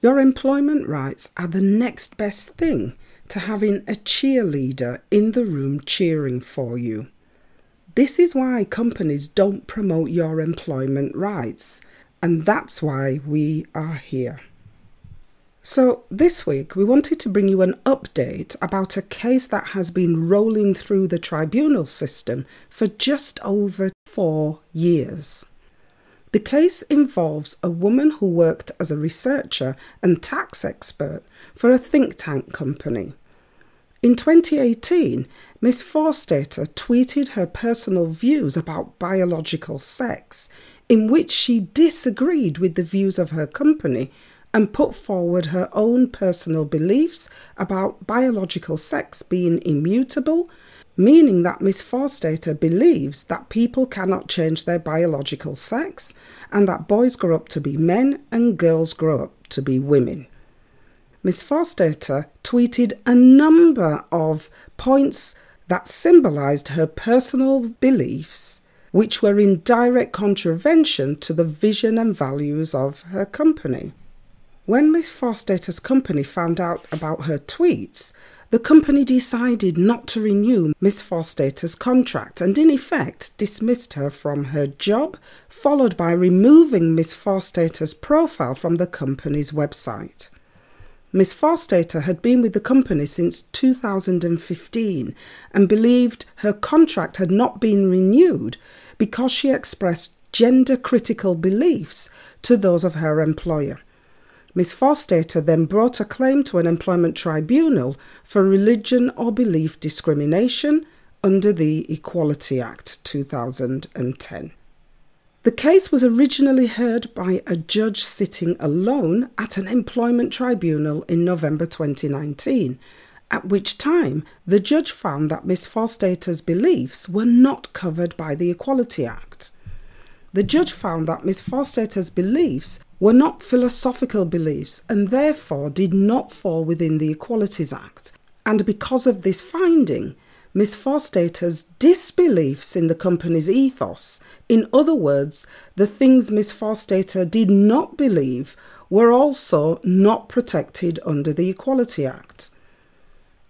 Your employment rights are the next best thing to having a cheerleader in the room cheering for you. This is why companies don't promote your employment rights, and that's why we are here. So, this week we wanted to bring you an update about a case that has been rolling through the tribunal system for just over four years. The case involves a woman who worked as a researcher and tax expert for a think tank company. In 2018, Ms. Forstater tweeted her personal views about biological sex, in which she disagreed with the views of her company and put forward her own personal beliefs about biological sex being immutable meaning that Miss Forstater believes that people cannot change their biological sex and that boys grow up to be men and girls grow up to be women. Miss Forstater tweeted a number of points that symbolized her personal beliefs, which were in direct contravention to the vision and values of her company. When Miss Forstater's company found out about her tweets, the company decided not to renew Miss Forstater's contract and, in effect, dismissed her from her job, followed by removing Miss Forstater's profile from the company's website. Miss Forstater had been with the company since 2015 and believed her contract had not been renewed because she expressed gender critical beliefs to those of her employer. Miss Forstater then brought a claim to an employment tribunal for religion or belief discrimination under the Equality Act 2010. The case was originally heard by a judge sitting alone at an employment tribunal in November 2019, at which time the judge found that Miss Forstater's beliefs were not covered by the Equality Act. The judge found that Miss Forstater's beliefs were not philosophical beliefs and therefore did not fall within the Equalities Act. And because of this finding, Miss Forstater's disbeliefs in the company's ethos, in other words, the things Miss Forstater did not believe, were also not protected under the Equality Act.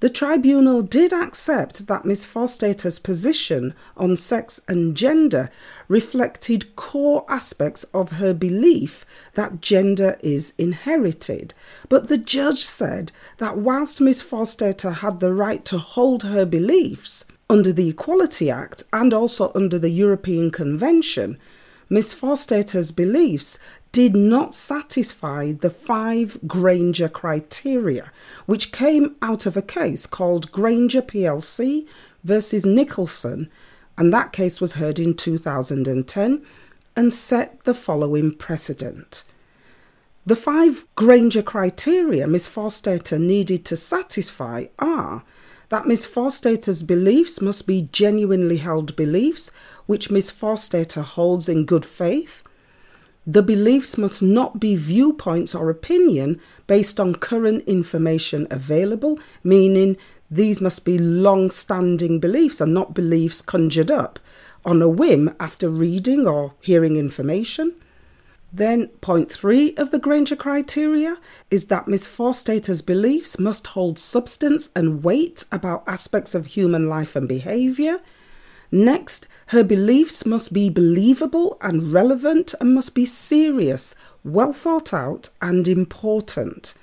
The tribunal did accept that Miss Forstater's position on sex and gender reflected core aspects of her belief that gender is inherited. But the judge said that whilst Miss Forstater had the right to hold her beliefs under the Equality Act and also under the European Convention, Miss Forstater's beliefs did not satisfy the five Grainger criteria, which came out of a case called Grainger plc versus Nicholson, and that case was heard in 2010 and set the following precedent. The five Grainger criteria Miss Forstater needed to satisfy are that Miss Forstater's beliefs must be genuinely held beliefs, which Miss Forstater holds in good faith, the beliefs must not be viewpoints or opinion based on current information available, meaning these must be long standing beliefs and not beliefs conjured up on a whim after reading or hearing information. Then, point three of the Grainger criteria is that Miss Forstater's beliefs must hold substance and weight about aspects of human life and behaviour. Next, her beliefs must be believable and relevant and must be serious, well thought out, and important.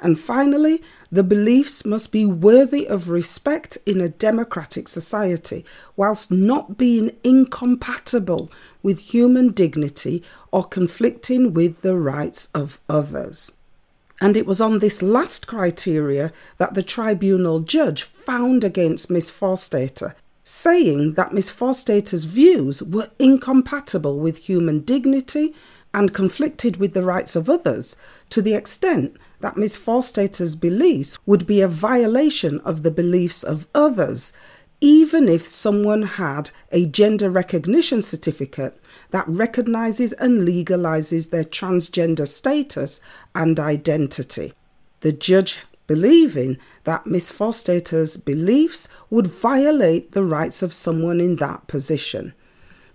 And finally, the beliefs must be worthy of respect in a democratic society, whilst not being incompatible with human dignity or conflicting with the rights of others. And it was on this last criteria that the tribunal judge found against Miss Forstater saying that Miss Forstater's views were incompatible with human dignity and conflicted with the rights of others to the extent that Miss Forstater's beliefs would be a violation of the beliefs of others, even if someone had a gender recognition certificate that recognizes and legalizes their transgender status and identity. The judge believing that Miss Forstater's beliefs would violate the rights of someone in that position.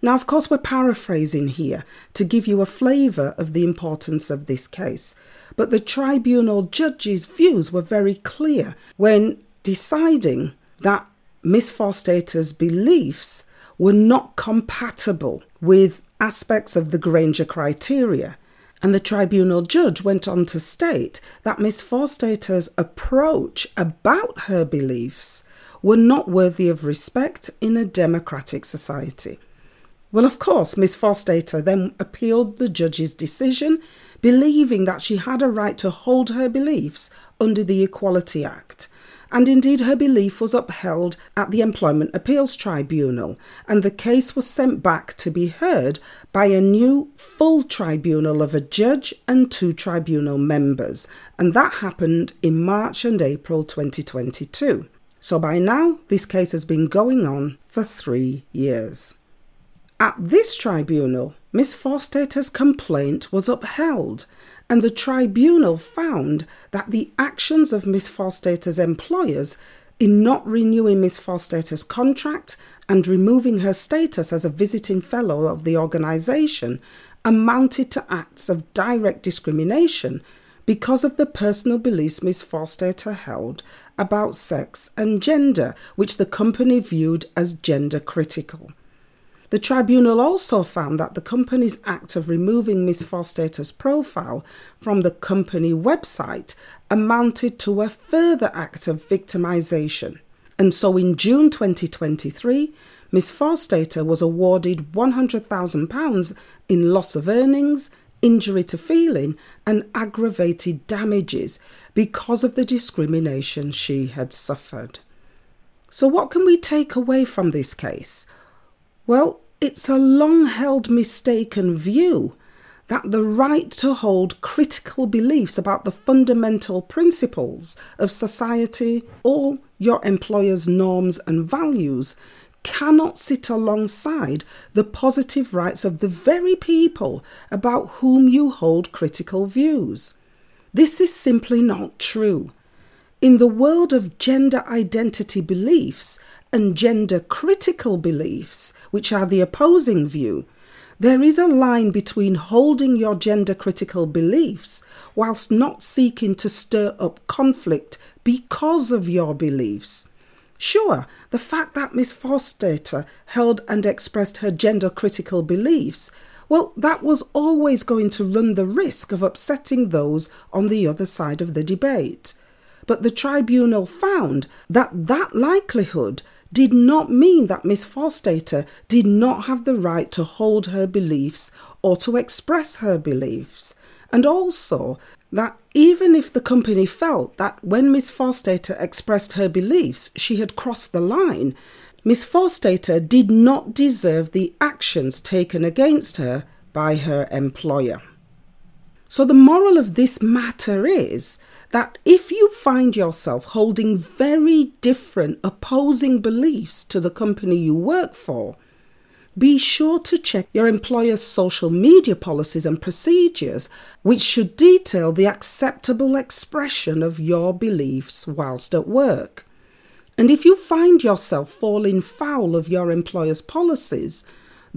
Now, of course, we're paraphrasing here to give you a flavour of the importance of this case, but the tribunal judge's views were very clear when deciding that Miss Forstater's beliefs were not compatible with aspects of the Grainger criteria. And the tribunal judge went on to state that Miss Forstater's approach about her beliefs were not worthy of respect in a democratic society. Well, of course, Miss Forstater then appealed the judge's decision, believing that she had a right to hold her beliefs under the Equality Act. And indeed, her belief was upheld at the Employment Appeals Tribunal, and the case was sent back to be heard by a new full tribunal of a judge and two tribunal members, and that happened in March and April 2022. So by now, this case has been going on for three years. At this tribunal, Miss Forstater's complaint was upheld, and the tribunal found that the actions of Miss Forstater's employers in not renewing Miss Forstater's contract and removing her status as a visiting fellow of the organisation amounted to acts of direct discrimination because of the personal beliefs Miss Forstater held about sex and gender, which the company viewed as gender critical. The tribunal also found that the company's act of removing Miss Forstater's profile from the company website amounted to a further act of victimization. And so in June 2023, Miss Forstater was awarded £100,000 in loss of earnings, injury to feeling, and aggravated damages because of the discrimination she had suffered. So, what can we take away from this case? Well, it's a long held mistaken view that the right to hold critical beliefs about the fundamental principles of society or your employer's norms and values cannot sit alongside the positive rights of the very people about whom you hold critical views. This is simply not true. In the world of gender identity beliefs and gender critical beliefs, which are the opposing view, there is a line between holding your gender critical beliefs whilst not seeking to stir up conflict because of your beliefs. Sure, the fact that Miss Forstater held and expressed her gender critical beliefs, well, that was always going to run the risk of upsetting those on the other side of the debate. But the tribunal found that that likelihood did not mean that Miss Forstater did not have the right to hold her beliefs or to express her beliefs. And also that even if the company felt that when Miss Forstater expressed her beliefs, she had crossed the line, Miss Forstater did not deserve the actions taken against her by her employer. So, the moral of this matter is that if you find yourself holding very different opposing beliefs to the company you work for, be sure to check your employer's social media policies and procedures, which should detail the acceptable expression of your beliefs whilst at work. And if you find yourself falling foul of your employer's policies,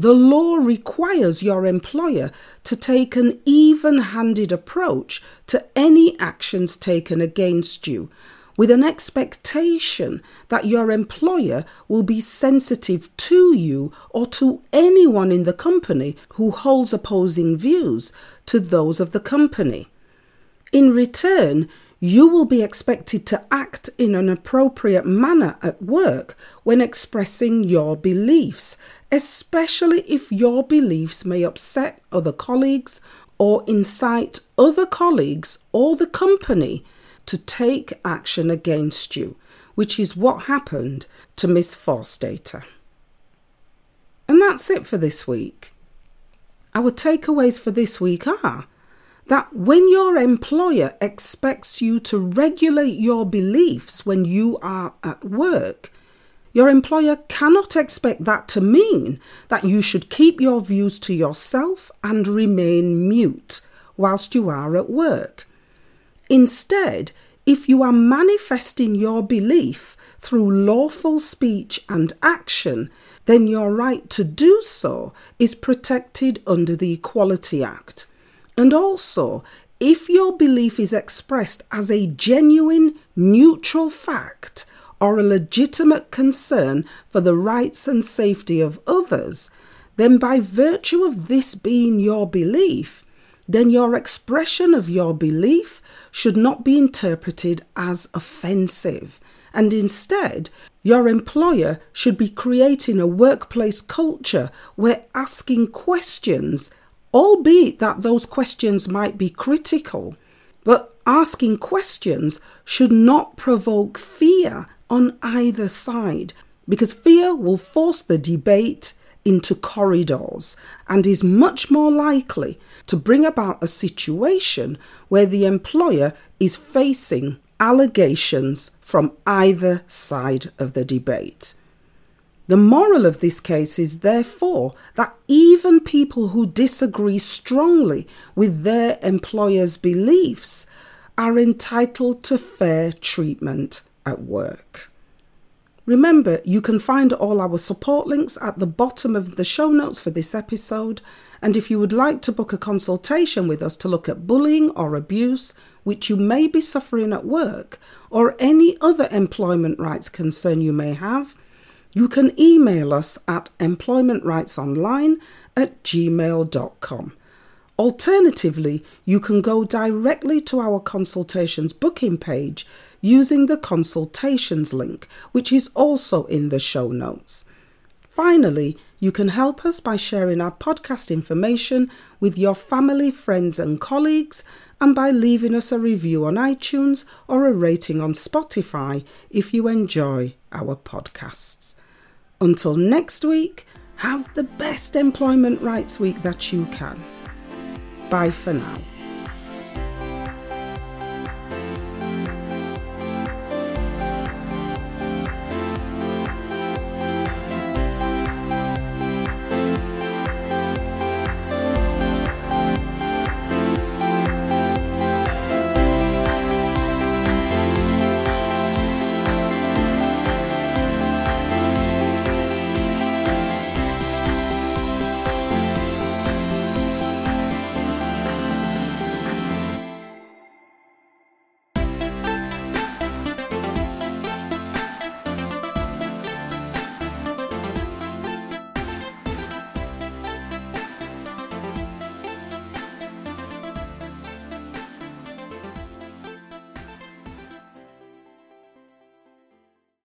the law requires your employer to take an even handed approach to any actions taken against you, with an expectation that your employer will be sensitive to you or to anyone in the company who holds opposing views to those of the company. In return, you will be expected to act in an appropriate manner at work when expressing your beliefs, especially if your beliefs may upset other colleagues or incite other colleagues or the company to take action against you, which is what happened to Miss Forstater. And that's it for this week. Our takeaways for this week are that when your employer expects you to regulate your beliefs when you are at work, your employer cannot expect that to mean that you should keep your views to yourself and remain mute whilst you are at work. Instead, if you are manifesting your belief through lawful speech and action, then your right to do so is protected under the Equality Act. And also, if your belief is expressed as a genuine, neutral fact or a legitimate concern for the rights and safety of others, then by virtue of this being your belief, then your expression of your belief should not be interpreted as offensive. And instead, your employer should be creating a workplace culture where asking questions, albeit that those questions might be critical, but asking questions should not provoke fear on either side because fear will force the debate into corridors and is much more likely to bring about a situation where the employer is facing allegations from either side of the debate. The moral of this case is therefore that even people who disagree strongly with their employer's beliefs are entitled to fair treatment at work. Remember, you can find all our support links at the bottom of the show notes for this episode. And if you would like to book a consultation with us to look at bullying or abuse, which you may be suffering at work, or any other employment rights concern you may have, you can email us at employmentrightsonline at gmail.com. Alternatively, you can go directly to our consultations booking page using the consultations link, which is also in the show notes. Finally, you can help us by sharing our podcast information with your family, friends, and colleagues, and by leaving us a review on iTunes or a rating on Spotify if you enjoy our podcasts. Until next week, have the best employment rights week that you can. Bye for now.